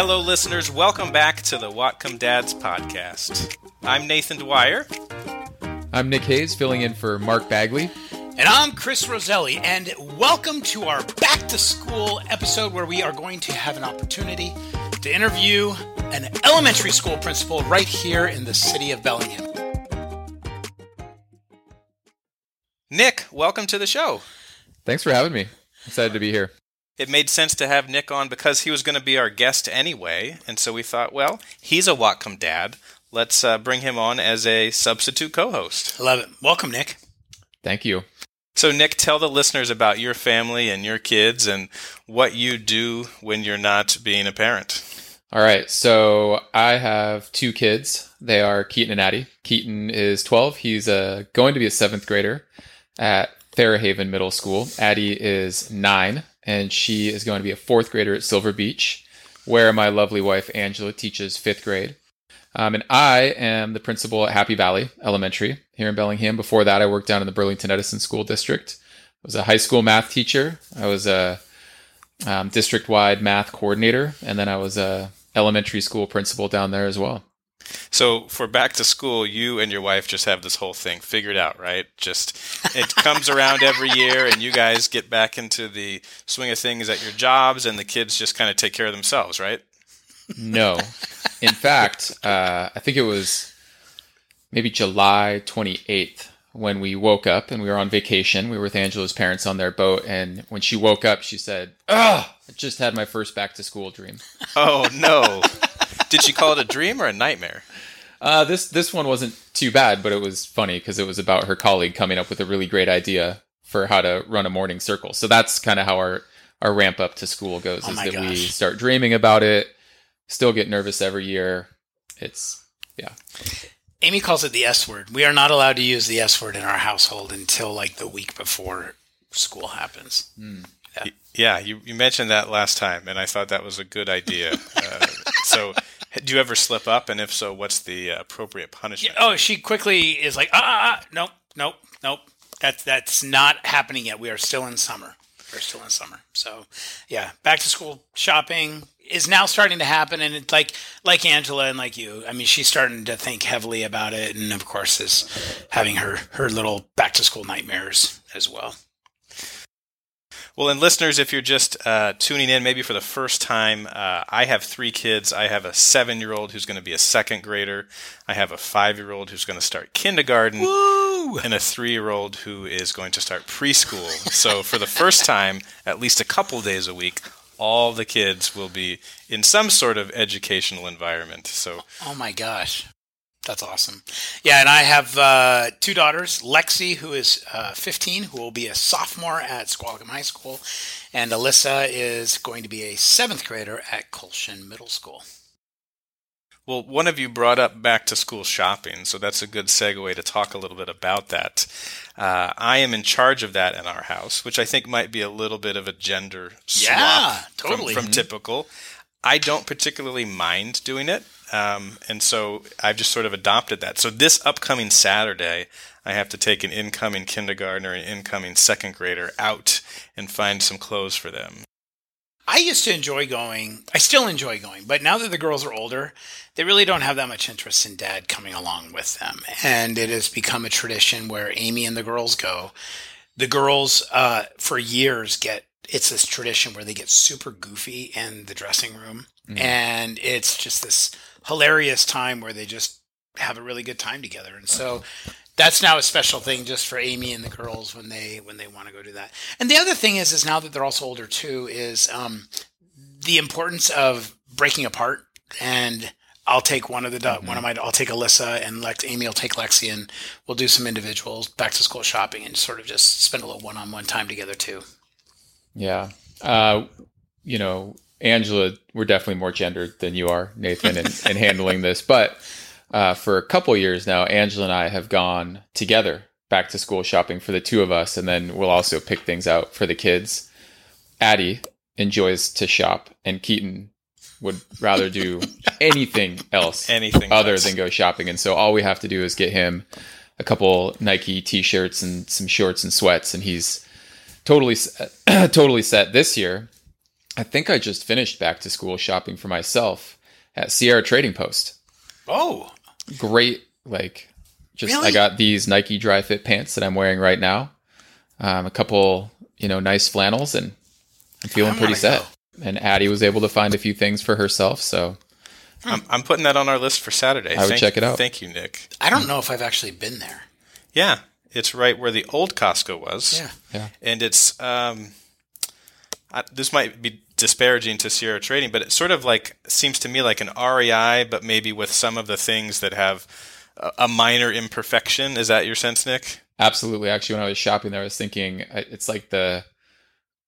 Hello, listeners. Welcome back to the Whatcom Dads podcast. I'm Nathan Dwyer. I'm Nick Hayes, filling in for Mark Bagley. And I'm Chris Roselli, and welcome to our back to school episode where we are going to have an opportunity to interview an elementary school principal right here in the city of Bellingham. Nick, welcome to the show. Thanks for having me. Excited to be here. It made sense to have Nick on because he was going to be our guest anyway, and so we thought, well, he's a Whatcom dad. Let's uh, bring him on as a substitute co-host. I love it. Welcome, Nick. Thank you. So, Nick, tell the listeners about your family and your kids and what you do when you're not being a parent. All right. So, I have two kids. They are Keaton and Addie. Keaton is 12. He's uh, going to be a seventh grader at Fairhaven Middle School. Addie is nine, and she is going to be a fourth grader at Silver Beach, where my lovely wife Angela teaches fifth grade. Um, and I am the principal at Happy Valley Elementary here in Bellingham. Before that, I worked down in the Burlington Edison School District. I was a high school math teacher. I was a um, district-wide math coordinator, and then I was a elementary school principal down there as well. So for back to school, you and your wife just have this whole thing figured out, right? Just it comes around every year, and you guys get back into the swing of things at your jobs, and the kids just kind of take care of themselves, right? No. In fact, uh, I think it was maybe July 28th when we woke up and we were on vacation. We were with Angela's parents on their boat. And when she woke up, she said, Oh, I just had my first back to school dream. Oh, no. Did she call it a dream or a nightmare? Uh, this this one wasn't too bad, but it was funny because it was about her colleague coming up with a really great idea for how to run a morning circle. So that's kind of how our our ramp up to school goes. Oh is my that we start dreaming about it. Still get nervous every year. It's yeah. Amy calls it the S word. We are not allowed to use the S word in our household until like the week before school happens. Yeah, you, you mentioned that last time, and I thought that was a good idea. Uh, so, do you ever slip up? And if so, what's the uh, appropriate punishment? Oh, she quickly is like, ah, ah, ah, nope, nope, nope. That's that's not happening yet. We are still in summer. We're still in summer. So, yeah, back to school shopping is now starting to happen, and it's like like Angela and like you. I mean, she's starting to think heavily about it, and of course, is having her her little back to school nightmares as well. Well, and listeners, if you're just uh, tuning in, maybe for the first time, uh, I have three kids. I have a seven year old who's going to be a second grader, I have a five year old who's going to start kindergarten, Woo! and a three year old who is going to start preschool. so, for the first time, at least a couple days a week, all the kids will be in some sort of educational environment. So, Oh my gosh. That's awesome. Yeah, and I have uh, two daughters Lexi, who is uh, 15, who will be a sophomore at Squalicum High School, and Alyssa is going to be a seventh grader at Kulshan Middle School. Well, one of you brought up back to school shopping, so that's a good segue to talk a little bit about that. Uh, I am in charge of that in our house, which I think might be a little bit of a gender swap Yeah, from- totally. from, Mhm. typical. I don't particularly mind doing it, um, and so I've just sort of adopted that. So this upcoming Saturday, I have to take an incoming kindergartner and incoming second grader out and find some clothes for them. I used to enjoy going, I still enjoy going, but now that the girls are older, they really don't have that much interest in dad coming along with them. And it has become a tradition where Amy and the girls go. The girls, uh, for years, get it's this tradition where they get super goofy in the dressing room. And it's just this hilarious time where they just have a really good time together. And so that's now a special thing just for Amy and the girls when they when they want to go do that. And the other thing is is now that they're also older too is um, the importance of breaking apart and I'll take one of the Mm-hmm. one of my I'll take Alyssa and Lex Amy will take Lexi and we'll do some individuals back to school shopping and sort of just spend a little one on one time together too. Yeah. Uh, you know, Angela, we're definitely more gendered than you are, Nathan, in, in handling this. But uh, for a couple years now, Angela and I have gone together back to school shopping for the two of us, and then we'll also pick things out for the kids. Addie enjoys to shop, and Keaton would rather do anything else Anything other less. than go shopping. And so all we have to do is get him a couple Nike t-shirts and some shorts and sweats, and he's totally totally set this year. I think I just finished back to school shopping for myself at Sierra Trading Post. Oh, Great, like, just Really? I got these Nike Dri-FIT pants that I'm wearing right now. Um, a couple, you know, nice flannels, and I'm feeling I pretty wanna set. And Addie was able to find a few things for herself, so I'm, I'm putting that on our list for Saturday. I would Thank- check it out. Thank you, Nick. I don't know if I've actually been there. Yeah, it's right where the old Costco was. Yeah. yeah. and it's um, I, this might be disparaging to Sierra Trading, but it sort of like seems to me like an REI, but maybe with some of the things that have a, a minor imperfection. Is that your sense, Nick? Absolutely. Actually, when I was shopping there, I was thinking uh, it's like the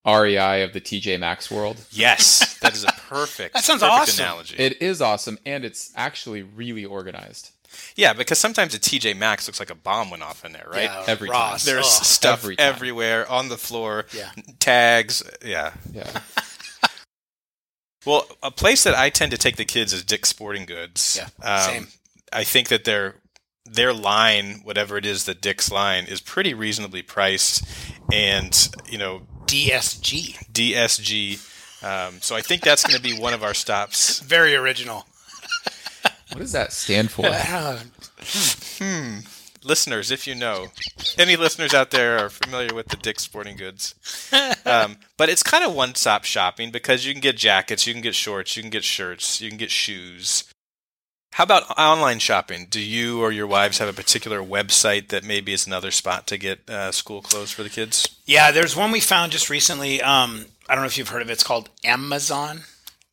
REI of the TJ Maxx world. Yes, that is a perfect. That sounds perfect awesome. Analogy. It is awesome, and it's actually really organized. yeah, because sometimes a TJ Maxx looks like a bomb went off in there, right? Yeah, Every Ross. There's Ugh. stuff Every time. everywhere on the floor. Yeah. Tags. Yeah. Yeah. Well, a place that I tend to take the kids is Dick's Sporting Goods. Yeah, Um, same. I think that their their line, whatever it is, the Dick's line, is pretty reasonably priced, and you know DSG. DSG. Um, so I think that's going to be one of our stops. Very original. What does that stand for? Uh, Listeners, if you know, any listeners out there are familiar with the Dick's Sporting Goods. Um, but it's kind of one stop shopping because you can get jackets, you can get shorts, you can get shirts, you can get shoes. How about online shopping? Do you or your wives have a particular website that maybe is another spot to get uh, school clothes for the kids? yeah, there's one we found just recently. Um, I don't know if you've heard of it. It's called Amazon.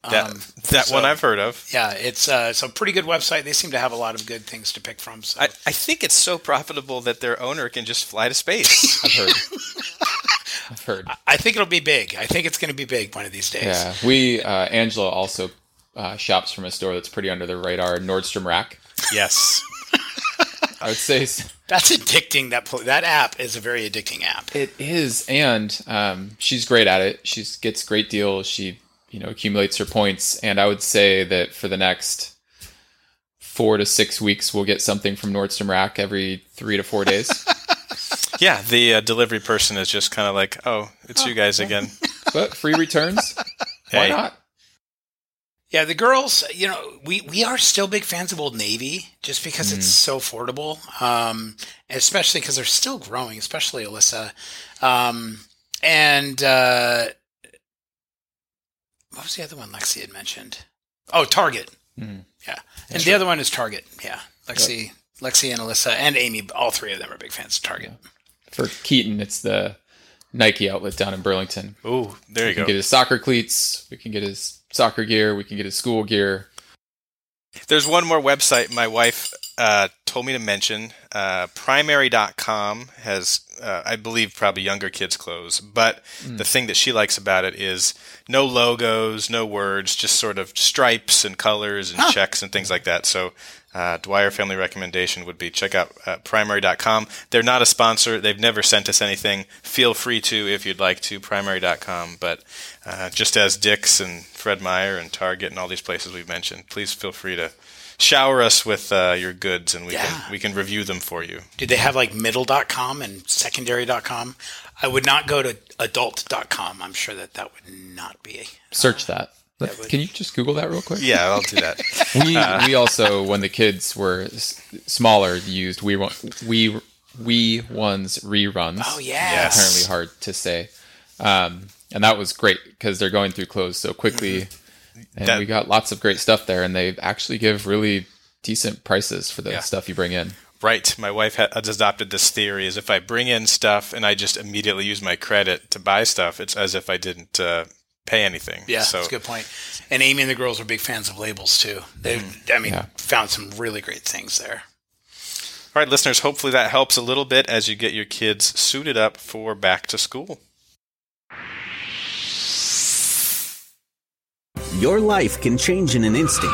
That, Um, that so- one I've heard of. Yeah, it's uh, it's a pretty good website. They seem to have a lot of good things to pick from. So I, I think it's so profitable that their owner can just fly to space. I've heard. I've heard. I think it'll be big. I think it's going to be big one of these days. Yeah. We, uh, Angela also uh, shops from a store that's pretty under the radar, Nordstrom Rack. yes. I would say s- That's addicting. That pl- that app is a very addicting app. it is, and um, she's great at it. She gets great deals. She, you know, accumulates her points, and I would say that for the next four to six weeks, we'll get something from Nordstrom Rack every three to four days. Yeah, the uh, delivery person is just kind of like, oh, it's you guys again. but free returns. Why Hey. not? Yeah, the girls, you know, we, we are still big fans of Old Navy just because it's so affordable, um, especially because they're still growing, especially Alyssa. Um, and uh, what was the other one Lexi had mentioned? Oh, Target. Mhm. Yeah, and the other one is Target. Yeah, Lexi, Lexi, and Alyssa, and Amy. All three of them are big fans of Target. For Keaton, it's the Nike outlet down in Burlington. Oh, there you go. We can get his soccer cleats. We can get his soccer gear. We can get his school gear. There's one more website my wife uh, told me to mention. Uh, primary.com has, uh, I believe, probably younger kids' clothes. But the thing that she likes about it is no logos, no words, just sort of stripes and colors and checks and things like that. So, uh, Dwyer family recommendation would be check out uh, primary.com. They're not a sponsor. They've never sent us anything. Feel free to if you'd like to, primary.com. But uh, just as Dick's and Fred Meyer and Target and all these places we've mentioned, please feel free to shower us with uh, your goods and we Yeah. can we can review them for you. Did they have like middle.com and secondary.com? I would not go to adult.com. I'm sure that that would not be. Search that. would- Can you just Google that real quick? Yeah, I'll do that. We we also when the kids were s- smaller used we we we ones reruns. Oh, yeah. Yes. Apparently hard to say. Um, and that was great because they're going through clothes so quickly, and. That- we got lots of great stuff there, and they actually give really decent prices for the Yeah. stuff you bring in. Right. My wife has adopted this theory: is if I bring in stuff and I just immediately use my credit to buy stuff, it's as if I didn't uh, pay anything. Yeah, So that's a good point. And Amy and the girls are big fans of labels too. They, Mm-hmm. I mean, Yeah. found some really great things there. All right, listeners, hopefully that helps a little bit as you get your kids suited up for back to school. Your life can change in an instant.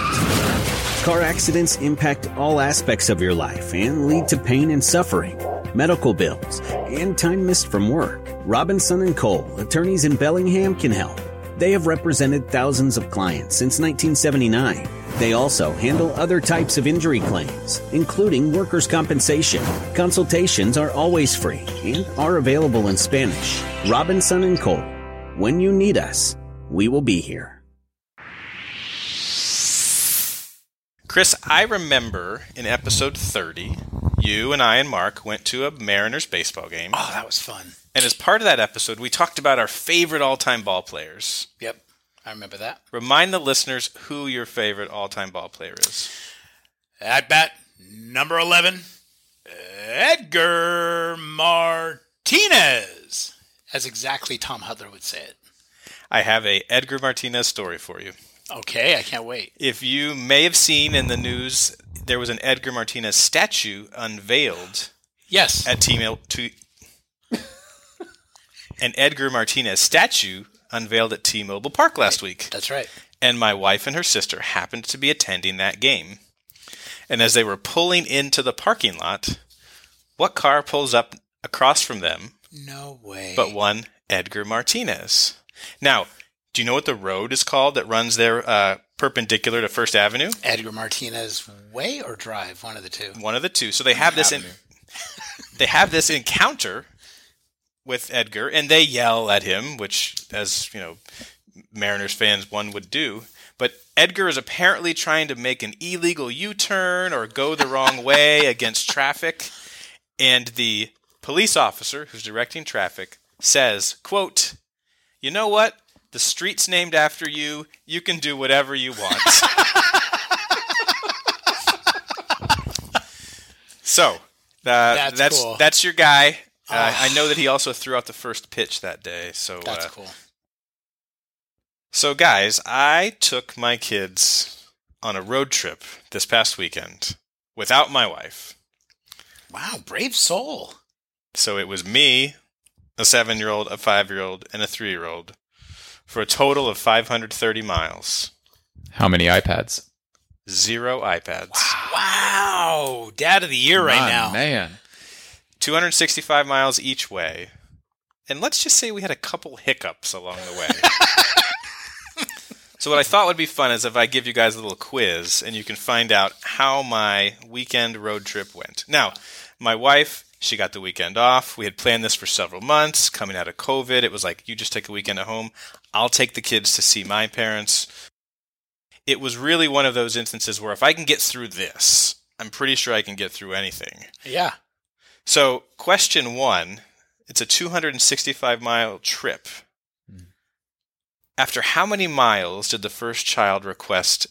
Car accidents impact all aspects of your life and lead to pain and suffering, medical bills, and time missed from work. Robinson and Cole, attorneys in Bellingham, can help. They have represented thousands of clients since 1979. They also handle other types of injury claims, including workers' compensation. Consultations are always free and are available in Spanish. Robinson and Cole. When you need us, we will be here. Chris, I remember in episode 30, you and I and Mark went to a Mariners baseball game. Oh, that was fun. And as part of that episode, we talked about our favorite all time ball players. Yep, I remember that. Remind the listeners who your favorite all time ball player is. At bat number 11, Edgar Martinez. As exactly Tom Hutyler would say it. I have a Edgar Martinez story for you. Okay, I can't wait. If you may have seen in the news, there was an Edgar Martinez statue unveiled Yes. at T-Mobile. To, an Edgar Martinez statue unveiled at T-Mobile Park last week. That's right. and my wife and her sister happened to be attending that game. And as they were pulling into the parking lot, what car pulls up across from them No way. but one Edgar Martinez? Now, do you know what the road is called that runs there uh, perpendicular to First Avenue? Edgar Martinez way or drive, one of the two. One of the two. So they have this in, they have this encounter with Edgar, and they yell at him, which, as you know, Mariners fans one would do. But Edgar is apparently trying to make an illegal U-turn or go the wrong way against traffic, and the police officer who's directing traffic says, "quote You know what? The street's named after you. You can do whatever you want." so uh, That's that's cool. that's your guy. Uh, Oh. I know that he also threw out the first pitch that day. So That's uh, cool. so, guys, I took my kids on a road trip this past weekend without my wife. Wow, brave soul. So it was me, a seven year old, a five year old, and a three year old for a total of 530 miles. How many iPads? Zero iPads. Wow, dad of the year right My now. Man. 265 miles each way. And let's just say we had a couple hiccups along the way. so, what I thought would be fun is if I give you guys a little quiz and you can find out how my weekend road trip went. Now, my wife, she got the weekend off. We had planned this for several months. Coming out of COVID, it was like, you just take a weekend at home. I'll take the kids to see my parents. It was really one of those instances where if I can get through this, I'm pretty sure I can get through anything. Yeah. So, question one it's a 265 mile trip. Hmm. After how many miles did the first child request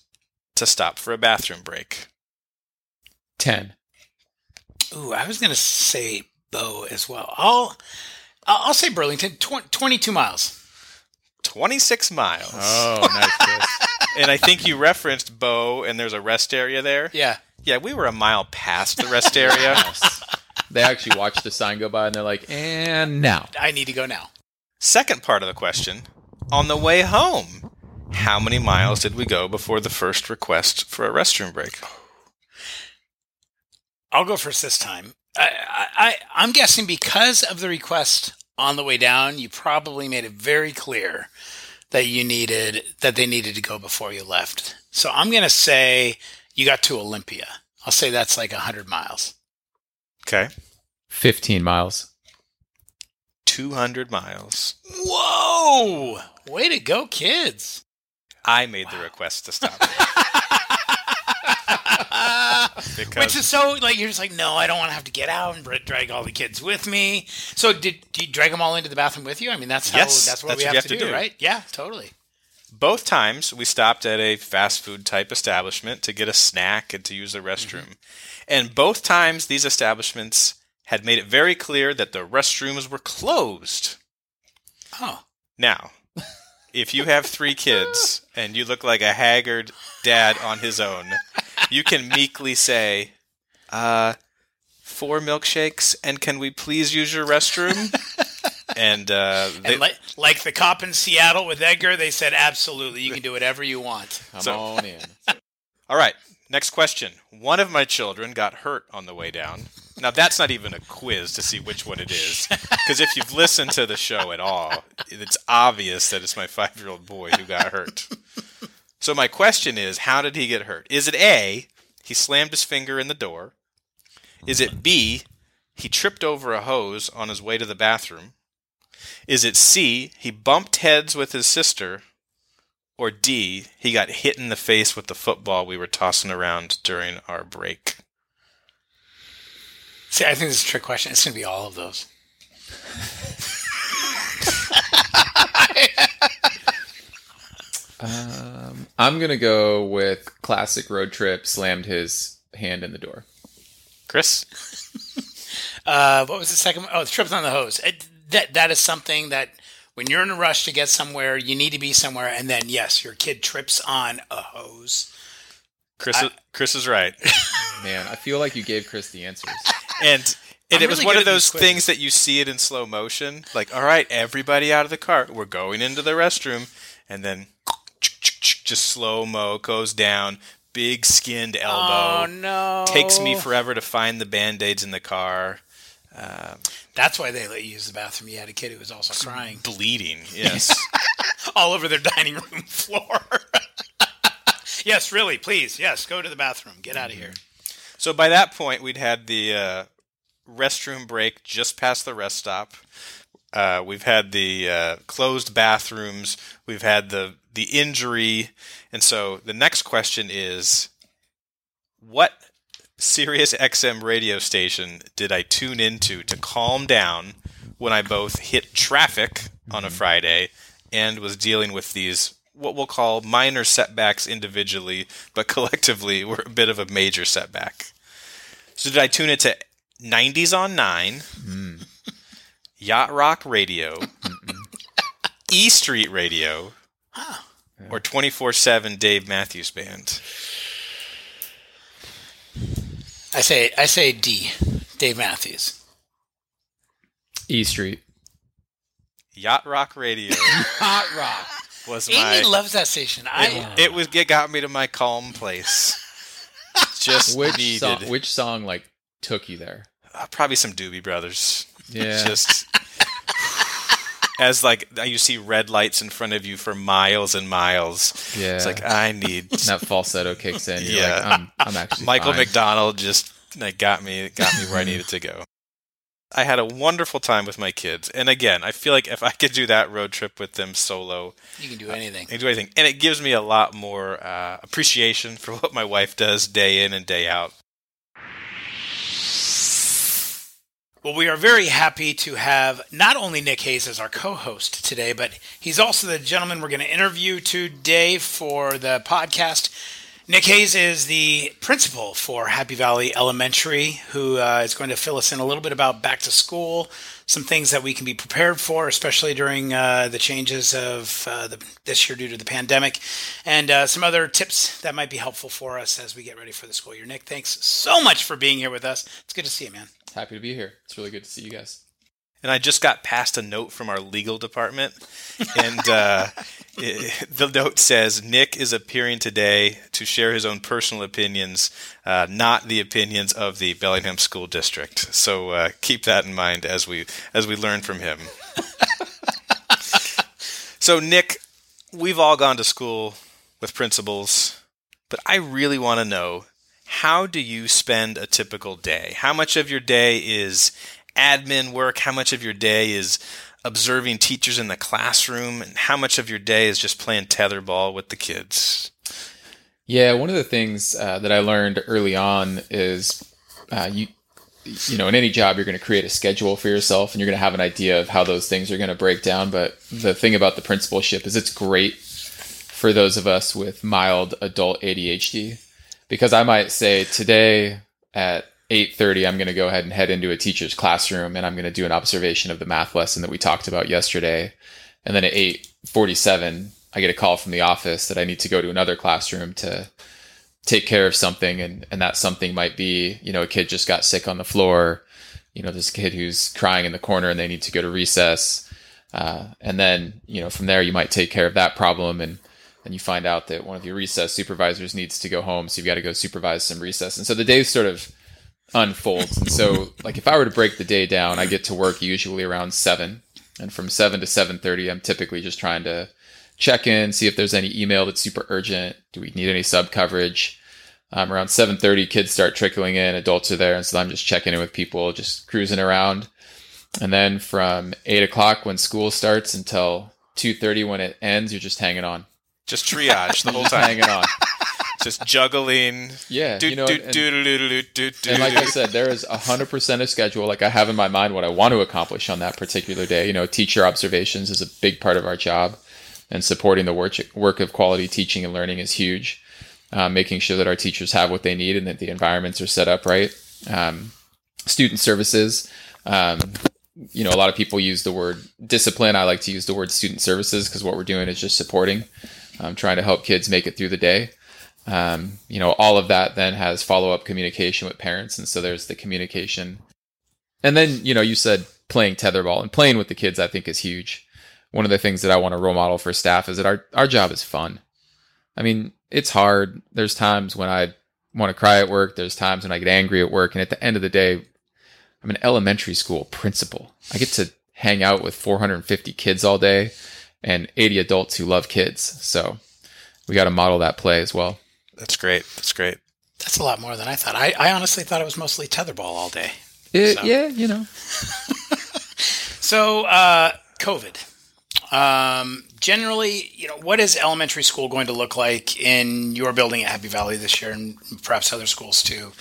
to stop for a bathroom break? 10. Ooh, I was going to say Bow as well. I'll I'll I'll say Burlington, tw- 22 miles. 26 miles. Oh, nice. And I think you referenced Bow, and there's a rest area there. Yeah. Yeah, we were a mile past the rest area. They actually watch the sign go by and they're like, and now. I need to go now. Second part of the question on the way home, how many miles did we go before the first request for a restroom break? I'll go first this time. I, I, I I'm guessing because of the request on the way down, you probably made it very clear that you needed that they needed to go before you left. So I'm going to say you got to Olympia. I'll say that's like 100 miles. Okay. 15 miles. 200 miles. Whoa! Way to go, kids. I made the request to stop. Because Which is so like you're just like no, I don't want to have to get out and drag all the kids with me. So did, did you drag them all into the bathroom with you? I mean, that's how Yes, that's what that's we what have, have to do, do. right? Yeah, totally. both times we stopped at a fast food type establishment to get a snack and to use the mm-hmm. restroom. And both times these establishments had made it very clear that the restrooms were closed. Oh, Now, if you have three kids and you look like a haggard dad on his own, you can meekly say, uh, four milkshakes, and can we please use your restroom? and uh, they, and like like the cop in Seattle with Edgar, they said absolutely, you can do whatever you want. Come So- on in. all right, next question. One of my children got hurt on the way down. Now, that's not even a quiz to see which one it is. Because if you've listened to the show at all, it's obvious that it's my five year old boy who got hurt. So, my question is how did he get hurt? Is it A, he slammed his finger in the door? Is it B, he tripped over a hose on his way to the bathroom? Is it C, he bumped heads with his sister? Or D, he got hit in the face with the football we were tossing around during our break. See, I think this is a trick question. It's going to be all of those. Um, I'm gonna go with classic road trip. Slammed his hand in the door. Chris? Uh, what was the second? one? Oh, the trips on the hose. It, that that is something that when you're in a rush to get somewhere, you need to be somewhere, and then yes, your kid trips on a hose. Chris, is, Chris is right. Man, I feel like you gave Chris the answers. And and I'm it was really one of those things that you see it in slow motion. Like, all right, everybody out of the car. We're going into the restroom. And then just slow mo goes down. Big skinned elbow. Oh no! Takes me forever to find the band aids in the car. That's why they let you use the bathroom. You had a kid who was also crying Bleeding. Yes. all over their dining room floor. yes, really, please. Yes, go to the bathroom. Get out of here. So by that point, we'd had the uh, restroom break just past the rest stop. Uh, we've had the uh, closed bathrooms. We've had the the injury, and so the next question is, what Sirius XM radio station did I tune into to calm down when I both hit traffic on a mm-hmm. Friday and was dealing with these what we'll call minor setbacks individually, but collectively were a bit of a major setback. So did I tune it to 90s on 9, mm. Yacht Rock Radio, E Street Radio, or 24 7 Dave Matthews Band? I say, I say D. Dave Matthews. E Street. Yacht Rock Radio Yacht rock. was Amy my. loves that station. I it, it was it got me to my calm place. Just Which needed song, which song like took you there? uh, probably some Doobie Brothers. Yeah. Just as like you see red lights in front of you for miles and miles. Yeah. It's like I need that falsetto kicks in. You're Yeah. like, I'm, I'm actually Michael fine. McDonald just like got me got me where I needed to go. I had a wonderful time with my kids, and again, I feel like if I could do that road trip with them solo, you can do anything. I can do anything, and it gives me a lot more uh, appreciation for what my wife does day in and day out. Well, we are very happy to have not only Nick Hayes as our co host today, but he's also the gentleman we're going to interview today for the podcast. Nick Hayes is the principal for Happy Valley Elementary, who uh, is going to fill us in a little bit about back to school, some things that we can be prepared for, especially during uh, the changes of uh, the, this year due to the pandemic, and uh, some other tips that might be helpful for us as we get ready for the school year. Nick, thanks so much for being here with us. It's good to see you, man. Happy to be here. It's really good to see you guys. And I just got passed a note from our legal department, and uh, it, the note says Nick is appearing today to share his own personal opinions, uh, not the opinions of the Bellingham School District. So uh, keep that in mind as we as we learn from him. so Nick, we've all gone to school with principals, but I really want to know how do you spend a typical day? How much of your day is admin work? How much of your day is observing teachers in the classroom? And how much of your day is just playing tetherball with the kids? Yeah, one of the things uh, that I learned early on is uh, you you know in any job you're going to create a schedule for yourself and you're going to have an idea of how those things are going to break down. But the thing about the principalship is it's great for those of us with mild adult ADHD because I might say today at 8:30 I'm going to go ahead and head into a teacher's classroom and I'm going to do an observation of the math lesson that we talked about yesterday. And then at 8:47 I get a call from the office that I need to go to another classroom to take care of something and and that something might be, you know, a kid just got sick on the floor, you know, this kid who's crying in the corner and they need to go to recess. Uh, and then, you know, from there you might take care of that problem and and you find out that one of your recess supervisors needs to go home, so you've got to go supervise some recess. And so the day sort of unfolds. And so, like, if I were to break the day down, I get to work usually around seven, and from seven to seven thirty, I'm typically just trying to check in, see if there's any email that's super urgent. Do we need any sub coverage? Um, around seven thirty, kids start trickling in. Adults are there, and so I'm just checking in with people, just cruising around. And then from eight o'clock when school starts until two thirty when it ends, you're just hanging on Just triage the whole time. hanging on. Just juggling. Yeah, Do, you know, do, and- do, do, And like I said, there is hundred percent of schedule. Like I have in my mind what I want to accomplish on that particular day. You know, teacher observations is a big part of our job, and supporting the work work of quality teaching and learning is huge. Uh, making sure that our teachers have what they need and that the environments are set up right. Um, student services. Um, you know, a lot of people use the word discipline. I like to use the word student services because what we're doing is just supporting, um, trying to help kids make it through the day. Um, you know all of that then has follow-up communication with parents and so there's the communication. And then you know you said playing tetherball and playing with the kids i think is huge. One of the things that i want to role model for staff is that our, our job is fun. I mean it's hard. There's times when i want to cry at work. There's times when i get angry at work. And at the end of the day i'm an elementary school principal i get to hang out with 450 kids all day and 80 adults who love kids so we got to model that play as well That's great. That's great. That's a lot more than I thought. I, I honestly thought it was mostly tetherball all day. It, So- Yeah, you know. So, uh, COVID. Um, generally, you know, what is elementary school going to look like in your building at Happy Valley this year, and perhaps other schools too?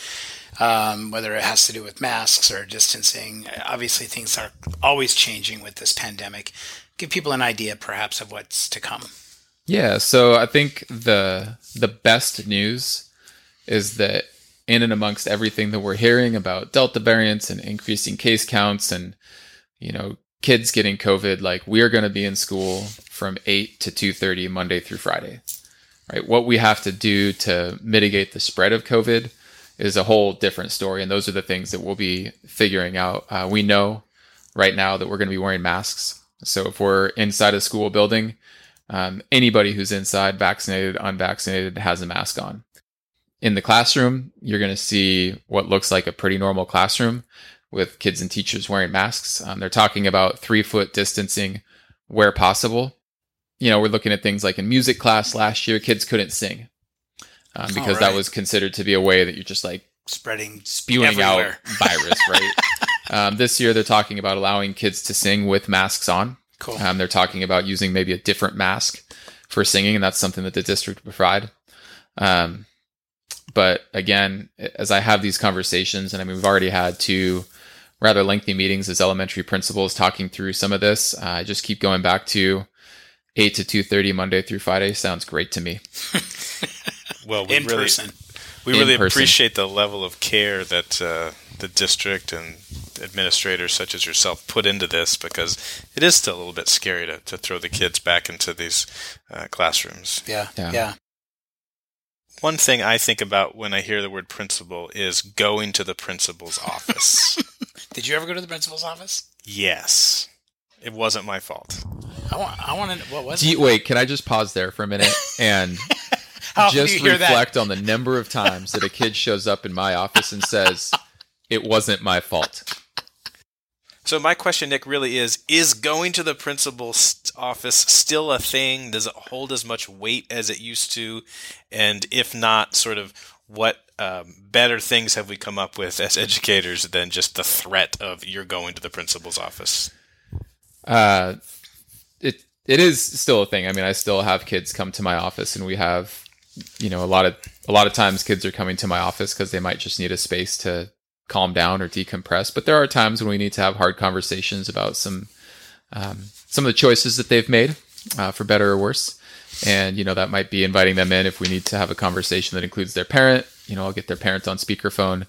Um, whether it has to do with masks or distancing, obviously things are always changing with this pandemic. Give people an idea, perhaps, of what's to come. Yeah, so I think the the best news is that in and amongst everything that we're hearing about Delta variants and increasing case counts and you know kids getting COVID, like we are going to be in school from eight to two thirty Monday through Friday. Right, what we have to do to mitigate the spread of COVID is a whole different story, and those are the things that we'll be figuring out. Uh, we know right now that we're going to be wearing masks. So if we're inside a school building, um, anybody who's inside, vaccinated, unvaccinated, has a mask on. In the classroom, you're going to see what looks like a pretty normal classroom with kids and teachers wearing masks. Um, they're talking about three foot distancing where possible. You know, we're looking at things like in music class last year, kids couldn't sing um, because that was considered to be a way that you're just like Spreading spewing everywhere. out virus, right? um, this year, they're talking about allowing kids to sing with masks on. Cool. Um, they're talking about using maybe a different mask for singing, and that's something that the district provide. Um, but again, as I have these conversations, and I mean, we've already had two rather lengthy meetings as elementary principals talking through some of this. Uh, I just keep going back to eight to two thirty Monday through Friday. Sounds great to me. Well, we in really, person. we In really person. appreciate the level of care that uh, the district and administrators such as yourself put into this because it is still a little bit scary to, to throw the kids back into these uh, classrooms. Yeah, Yeah. yeah. One thing I think about when I hear the word principal is going to the principal's office. Did you ever go to the principal's office? yes. It wasn't my fault. I want. I want to. What was Do you, it? wait, can I just pause there for a minute and How just reflect on the number of times that a kid shows up in my office and says, "It wasn't my fault." So my question, Nick, really is: Is going to the principal's office still a thing? Does it hold as much weight as it used to? And if not, sort of what um, better things have we come up with as educators than just the threat of you're going to the principal's office? Uh, it it is still a thing. I mean, I still have kids come to my office, and we have, you know, a lot of a lot of times kids are coming to my office because they might just need a space to calm down or decompress. But there are times when we need to have hard conversations about some um, some of the choices that they've made, uh, for better or worse. And you know that might be inviting them in if we need to have a conversation that includes their parent. You know, I'll get their parent on speakerphone.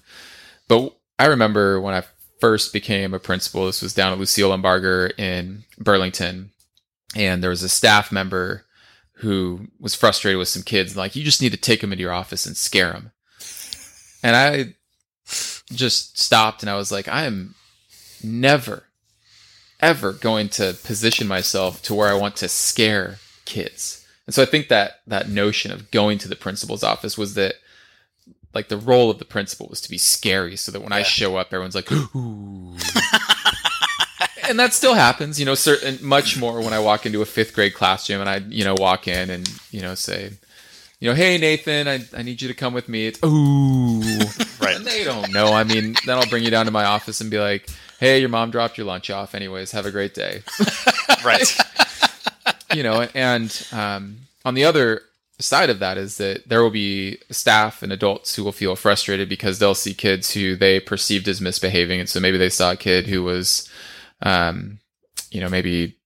But I remember when I first became a principal. This was down at Lucille Umbarger in Burlington, and there was a staff member who was frustrated with some kids. Like, you just need to take them into your office and scare them. And I just stopped and I was like, I am never, ever going to position myself to where I want to scare kids. And so I think that that notion of going to the principal's office was that like the role of the principal was to be scary so that when I show up, everyone's like, ooh. and that still happens, you know, certain much more when I walk into a fifth grade classroom and I, you know, walk in and, you know, say, you know, hey Nathan, I, I need you to come with me. It's ooh. Right. And they don't know. I mean, then I'll bring you down to my office and be like, hey, your mom dropped your lunch off anyways. Have a great day Right. you know, and um, on the other side of that is that there will be staff and adults who will feel frustrated because they'll see kids who they perceived as misbehaving, and so maybe they saw a kid who was, um, you know, maybe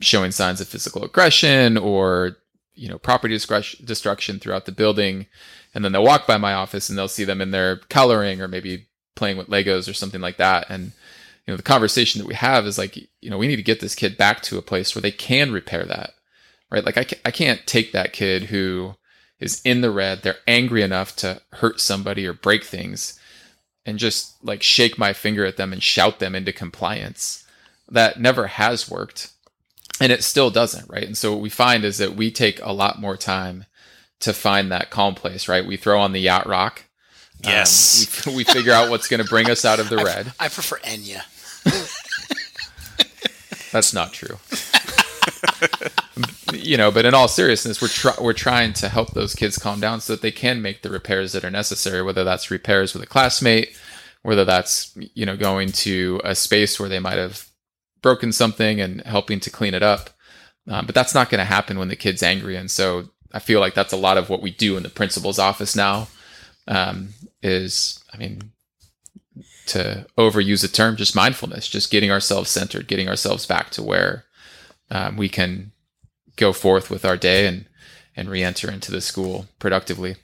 showing signs of physical aggression or you know property destruction throughout the building, and then they'll walk by my office and they'll see them in their coloring or maybe playing with Legos or something like that, and you know the conversation that we have is like you know we need to get this kid back to a place where they can repair that right? Like I, I can't take that kid who is in the red, they're angry enough to hurt somebody or break things and just like shake my finger at them and shout them into compliance. That never has worked and it still doesn't, right? And so what we find is that we take a lot more time to find that calm place, right? We throw on the yacht rock. Um, yes. Um, we, we figure out what's going to bring us out of the red. I, I prefer Enya. That's not true. you know, but in all seriousness, we're try- we're trying to help those kids calm down so that they can make the repairs that are necessary. Whether that's repairs with a classmate, whether that's you know going to a space where they might have broken something and helping to clean it up. Um, but that's not going to happen when the kid's angry, and so I feel like that's a lot of what we do in the principal's office now. Um, is I mean, to overuse a term, just mindfulness, just getting ourselves centered, getting ourselves back to where um, we can go forth with our day and and re-enter into the school productively.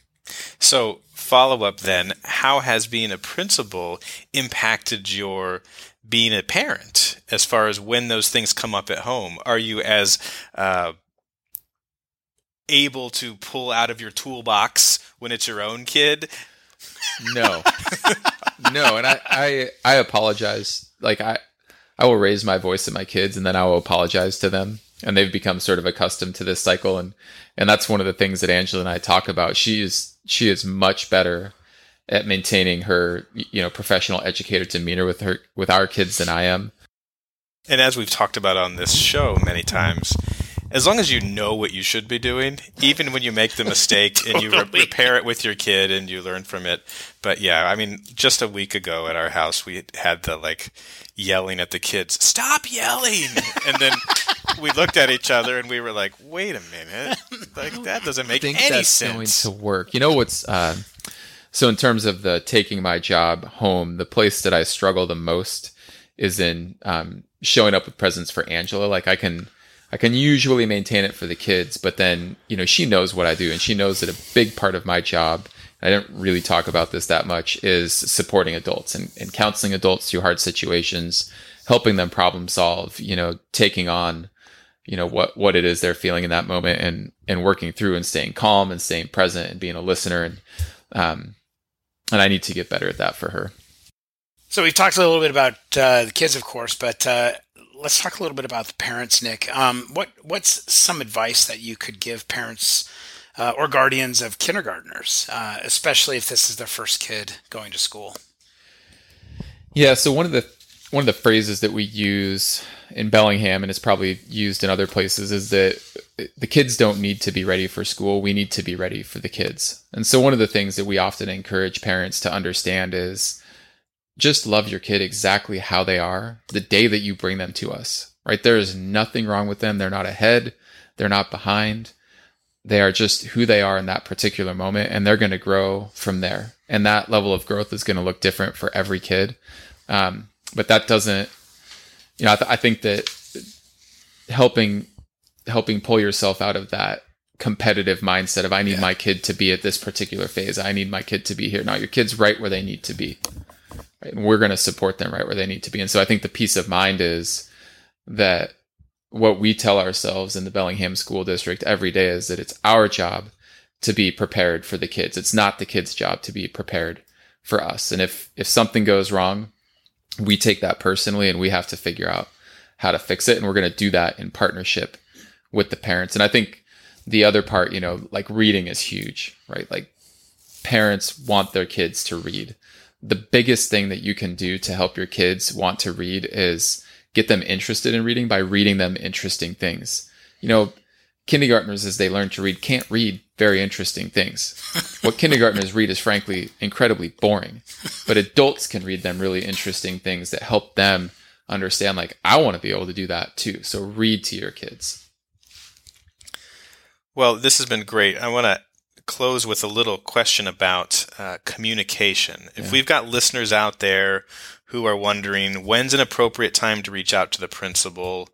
So, follow up then, how has being a principal impacted your being a parent as far as when those things come up at home? Are you as uh, able to pull out of your toolbox when it's your own kid? No, no, and I, I I apologize. Like I I will raise my voice at my kids and then I will apologize to them and they've become sort of accustomed to this cycle and and that's one of the things that Angela and I talk about she is she is much better at maintaining her you know professional educator demeanor with her with our kids than I am and as we've talked about on this show many times as long as you know what you should be doing, even when you make the mistake totally. and you re- repair it with your kid and you learn from it. But yeah, I mean, just a week ago at our house, we had the like yelling at the kids, "Stop yelling!" and then we looked at each other and we were like, "Wait a minute, like that doesn't make think any that's sense." Going to work, you know what's. Uh, so in terms of the taking my job home, the place that I struggle the most is in um, showing up with presents for Angela. Like I can I can usually maintain it for the kids, but then, you know, she knows what I do and she knows that a big part of my job, I didn't really talk about this that much, is supporting adults and, and counseling adults through hard situations, helping them problem solve, you know, taking on, you know, what, what it is they're feeling in that moment and, and working through and staying calm and staying present and being a listener. And, um, and I need to get better at that for her. So we've talked a little bit about uh, the kids, of course, but uh, let's talk a little bit about the parents, Nick. Um, what what's some advice that you could give parents uh, or guardians of kindergartners, uh, especially if this is their first kid going to school? Yeah. So one of the one of the phrases that we use in Bellingham, and it's probably used in other places, is that the kids don't need to be ready for school. We need to be ready for the kids. And so one of the things that we often encourage parents to understand is just love your kid exactly how they are the day that you bring them to us, right? There is nothing wrong with them. They're not ahead. They're not behind. They are just who they are in that particular moment and they're going to grow from there. And that level of growth is going to look different for every kid. Um, but that doesn't, you know, I, th- I think that helping, helping pull yourself out of that competitive mindset of I need yeah. my kid to be at this particular phase. I need my kid to be here. Now your kid's right where they need to be right? And we're going to support them right where they need to be. And so I think the peace of mind is that what we tell ourselves in the Bellingham School District every day is that it's our job to be prepared for the kids. It's not the kids' job to be prepared for us. And if if something goes wrong, we take that personally and we have to figure out how to fix it and we're going to do that in partnership with the parents. And I think the other part, you know, like reading is huge, right? Like parents want their kids to read the biggest thing that you can do to help your kids want to read is get them interested in reading by reading them interesting things. You know, kindergartners, as they learn to read, can't read very interesting things. what kindergartners read is frankly incredibly boring, but adults can read them really interesting things that help them understand, like, I want to be able to do that too. So read to your kids. Well, this has been great. I want to close with a little question about uh, communication. If Yeah. we've got listeners out there who are wondering when's an appropriate time to reach out to the principal,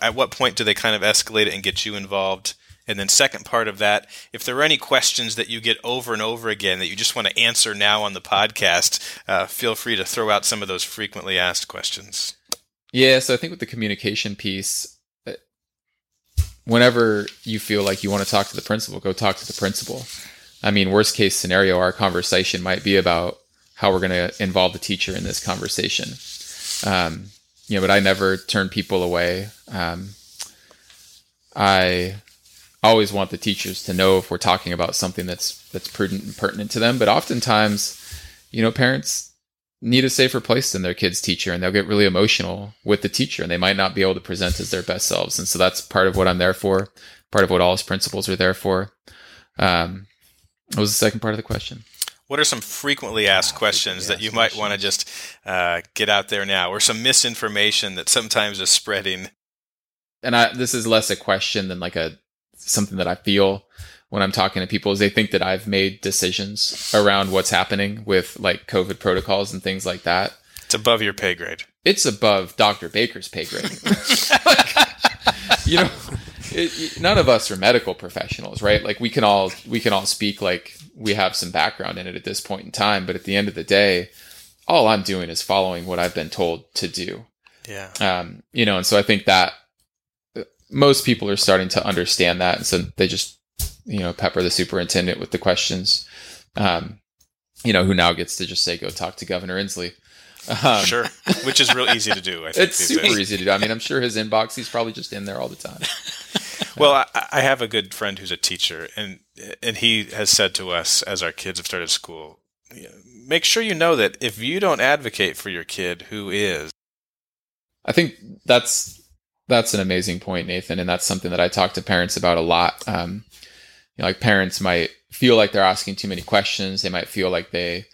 at what point do they kind of escalate it and get you involved? And then, second part of that, if there are any questions that you get over and over again that you just want to answer now on the podcast, uh, feel free to throw out some of those frequently asked questions. Yeah, so I think with the communication piece, whenever you feel like you want to talk to the principal, go talk to the principal. I mean, worst case scenario, our conversation might be about how we're going to involve the teacher in this conversation. Um, you know, but I never turn people away. Um, I always want the teachers to know if we're talking about something that's that's prudent and pertinent to them. But oftentimes, you know, parents need a safer place than their kid's teacher and they'll get really emotional with the teacher and they might not be able to present as their best selves. And so that's part of what i'm there for part of what all his principals are there for. Um what was the second part of the question? What are some frequently asked questions that you might want to just uh, get out there now, or some misinformation that sometimes is spreading? and i this is less a question than like a something that i feel when i'm talking to people is they think that i've made decisions around what's happening with like covid protocols and things like that It's above your pay grade. it's above Dr. Baker's pay grade. Like, you know, it, it- none of us are medical professionals, right? Like we can all we can all speak like we have some background in it at this point in time, but at the end of the day, all I'm doing is following what I've been told to do. Yeah. Um, you know, and so I think that most people are starting to understand that, and so they just you know pepper the superintendent with the questions. Um, you know, who now gets to just say, "Go talk to Governor Inslee." Um, sure. Which is real easy to do. I think it's super days. easy to do. I mean, I'm sure his inbox, he's probably just in there all the time. Well, I, I have a good friend who's a teacher, and and he has said to us as our kids have started school, make sure you know that if you don't advocate for your kid, who is? I think that's that's an amazing point, Nathan, and that's something that I talk to parents about a lot. Um, know, like parents might feel like they're asking too many questions. They might feel like they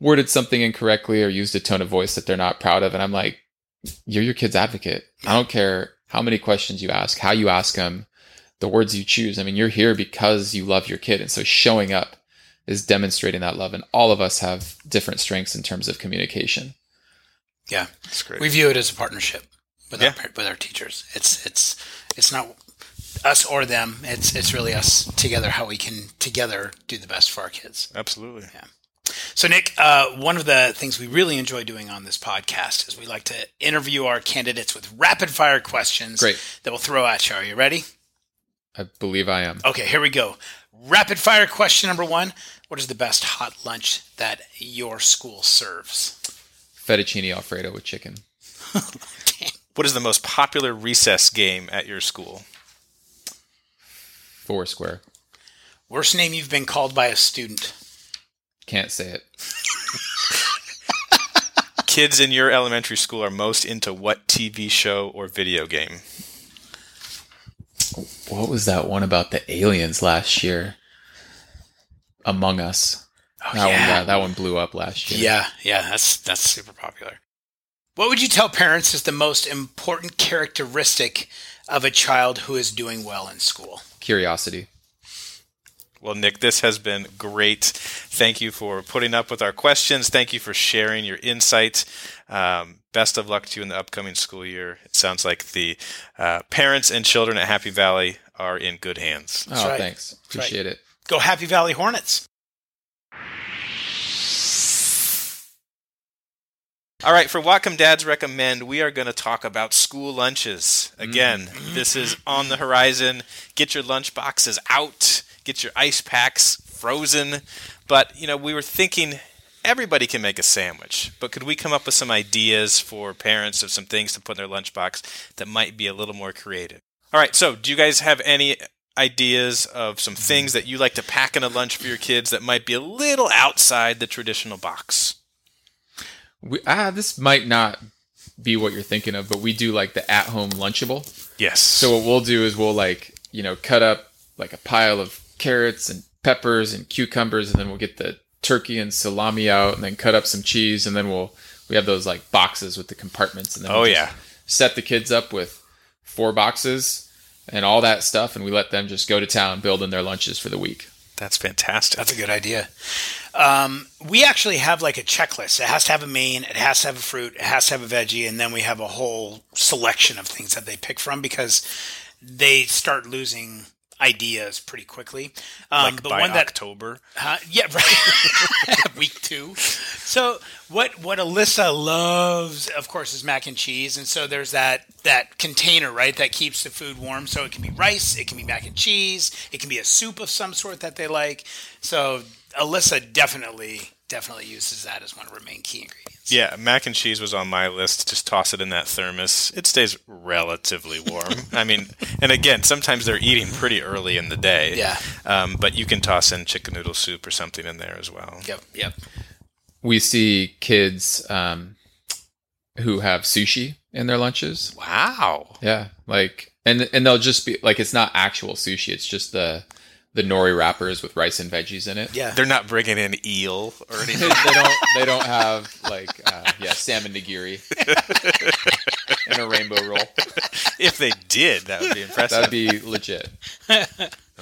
worded something incorrectly or used a tone of voice that they're not proud of. And I'm like, you're your kid's advocate. I don't care how many questions you ask, how you ask them, the words you choose. I mean, you're here because you love your kid. And so showing up is demonstrating that love. And all of us have different strengths in terms of communication. Yeah, That's great. we view it as a partnership with Yeah. our with our teachers. It's it's it's not us or them. It's it's really us together. How we can together do the best for our kids. Absolutely. Yeah. So, Nick, uh, one of the things we really enjoy doing on this podcast is we like to interview our candidates with rapid fire questions Great. that we'll throw at you. Are you ready? I believe I am. Okay, here we go. Rapid fire question number one What is the best hot lunch that your school serves? Fettuccine Alfredo with chicken. What is the most popular recess game at your school? Foursquare. Worst name you've been called by a student? Can't say it. Kids in your elementary school are most into what TV show or video game? What was that one about the aliens last year? Among Us. Oh, that one yeah. that one blew up last year. Yeah, yeah, that's that's super popular. What would you tell parents is the most important characteristic of a child who is doing well in school? Curiosity. Well, Nick, this has been great. Thank you for putting up with our questions. Thank you for sharing your insights. Um, best of luck to you in the upcoming school year. It sounds like the uh, parents and children at Happy Valley are in good hands. Oh, right. thanks. right. Appreciate it. Go Happy Valley Hornets. All right, for Whatcom Dads Recommend, we are going to talk about school lunches. Mm. Again, this is on the horizon. Get your lunch boxes out, get your ice packs frozen. But, you know, we were thinking everybody can make a sandwich, but could we come up with some ideas for parents of some things to put in their lunchbox that might be a little more creative? All right, so do you guys have any ideas of some mm-hmm. things that you like to pack in a lunch for your kids that might be a little outside the traditional box? We, ah, this might not be what you're thinking of, but we do like the at-home Lunchable. Yes. So what we'll do is we'll like you know cut up like a pile of carrots and peppers and cucumbers, and then we'll get the turkey and salami out, and then cut up some cheese, and then we'll we have those like boxes with the compartments, and then Oh, we'll just yeah. set the kids up with four boxes, and all that stuff, and we let them just go to town building their lunches for the week. That's fantastic. That's a good idea. Um, we actually have like a checklist. It has to have a main, it has to have a fruit, it has to have a veggie, and then we have a whole selection of things that they pick from because they start losing ideas pretty quickly. Um, like but by one that October. Huh? Yeah, right. Week two. So what what Alyssa loves, of course, is mac and cheese, and so there's that that container, right, that keeps the food warm. So it can be rice, it can be mac and cheese, it can be a soup of some sort that they like. So Alyssa definitely definitely uses that as one of her main key ingredients. Yeah, mac and cheese was on my list. Just toss it in that thermos. It stays relatively warm. I mean, and again, sometimes they're eating pretty early in the day. Yeah. Um, but you can toss in chicken noodle soup or something in there as well. Yep. Yep. We see kids um, who have sushi in their lunches. Wow. Yeah, like and and they'll just be like it's not actual sushi. It's just the the nori wrappers with rice and veggies in it. Yeah. They're not bringing in eel or anything. they anything. don't they don't have like uh, yeah salmon nigiri and a rainbow roll. if they did, that would be impressive. That'd be legit. Oh,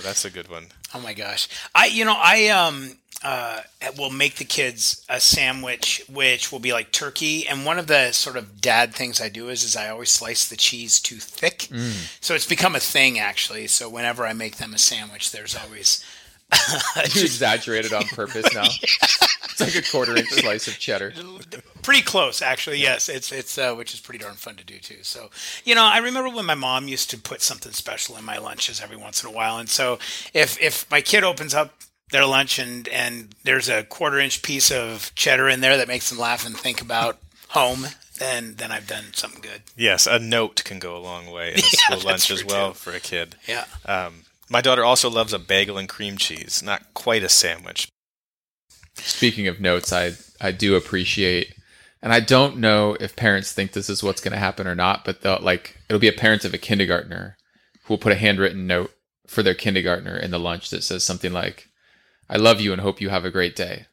that's a good one. Oh my gosh. I you know, I um uh will make the kids a sandwich which will be like turkey and one of the sort of dad things I do is is I always slice the cheese too thick. So it's become a thing actually. So whenever I make them a sandwich there's always You exaggerated on purpose now. It's like a quarter inch slice of cheddar. pretty close actually yes it's it's uh, which is pretty darn fun to do too so you know i remember when my mom used to put something special in my lunches every once in a while and so if if my kid opens up their lunch and and there's a quarter inch piece of cheddar in there that makes them laugh and think about home then then i've done something good Yes, a note can go a long way in a Yeah, school that's lunch as well too. for a kid. yeah Um, my daughter also loves a bagel and cream cheese. Not quite a sandwich. Speaking of notes, I I do appreciate, and I don't know if parents think this is what's going to happen or not, but they'll like it'll be a parent of a kindergartner who will put a handwritten note for their kindergartner in the lunch that says something like, "I love you and hope you have a great day."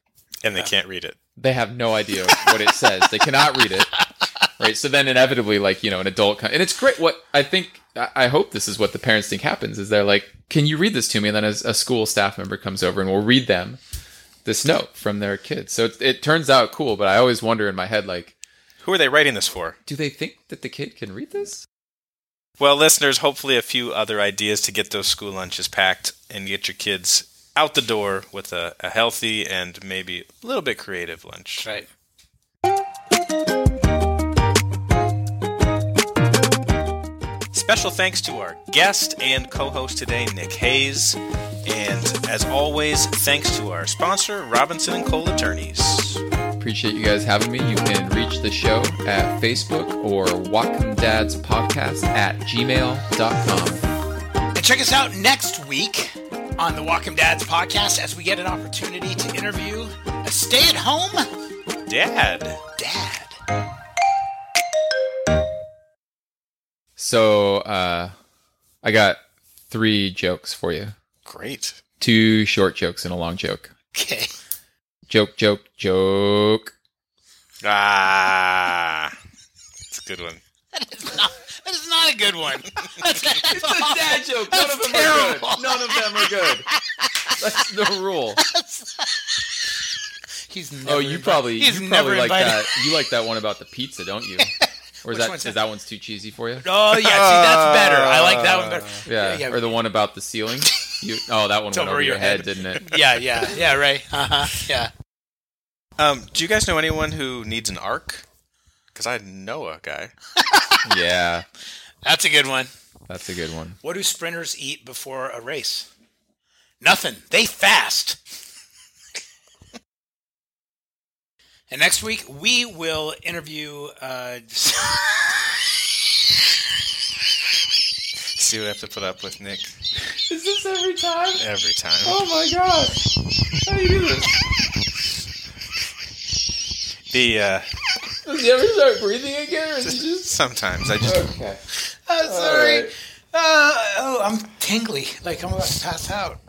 And they can't read it. They have no idea what it says. They cannot read it. Right. So then inevitably, like, you know, an adult, and it's great. What I think, I I hope this is what the parents think happens is they're like, can you read this to me? And then as a school staff member comes over and we'll read them this note from their kids. So it, it turns out cool, but I always wonder in my head, like, Who are they writing this for? do they think that the kid can read this? Well, listeners, hopefully a few other ideas to get those school lunches packed and get your kids out the door with a, a healthy and maybe a little bit creative lunch. right Special thanks to our guest and co host today, Nick Hayes. And as always, thanks to our sponsor, Robinson and Cole Attorneys. Appreciate you guys having me. You can reach the show at Facebook or Whatcom Dads Podcast at gmail.com. and check us out next week on the Whatcom Dads podcast as we get an opportunity to interview a stay-at-home Dad. dad So, uh, I got three jokes for you. Great. Two short jokes and a long joke. okay Joke, joke, joke. Ah. It's a good one. That is not, that is not a good one. That's, that's awful. dad joke. None of them are good. None of them are good. That's the rule. He's never Oh, you invi- probably he's you never probably like invited. that. You like that one about the pizza, don't you? Or is Which that one's that? that one's too cheesy for you? Oh yeah, see that's better. I like that one better. Yeah. yeah. Or the one about the ceiling? You oh, that one went over over your your head, head. didn't it? Yeah, yeah, yeah. Right. Uh-huh. Yeah. Um, do you guys know anyone who needs an ark? Because I know a guy. Yeah, That's a good one. that's a good one. What do sprinters eat before a race? Nothing. They fast. and next week we will interview. Uh, See what I have to put up with Nick Is this every time? every time. Oh my gosh! How do you do this? The uh, Does he ever start breathing again, or is he just sometimes I just okay? uh, sorry. Alright. Uh, oh, I'm tingly. Like I'm about to pass out.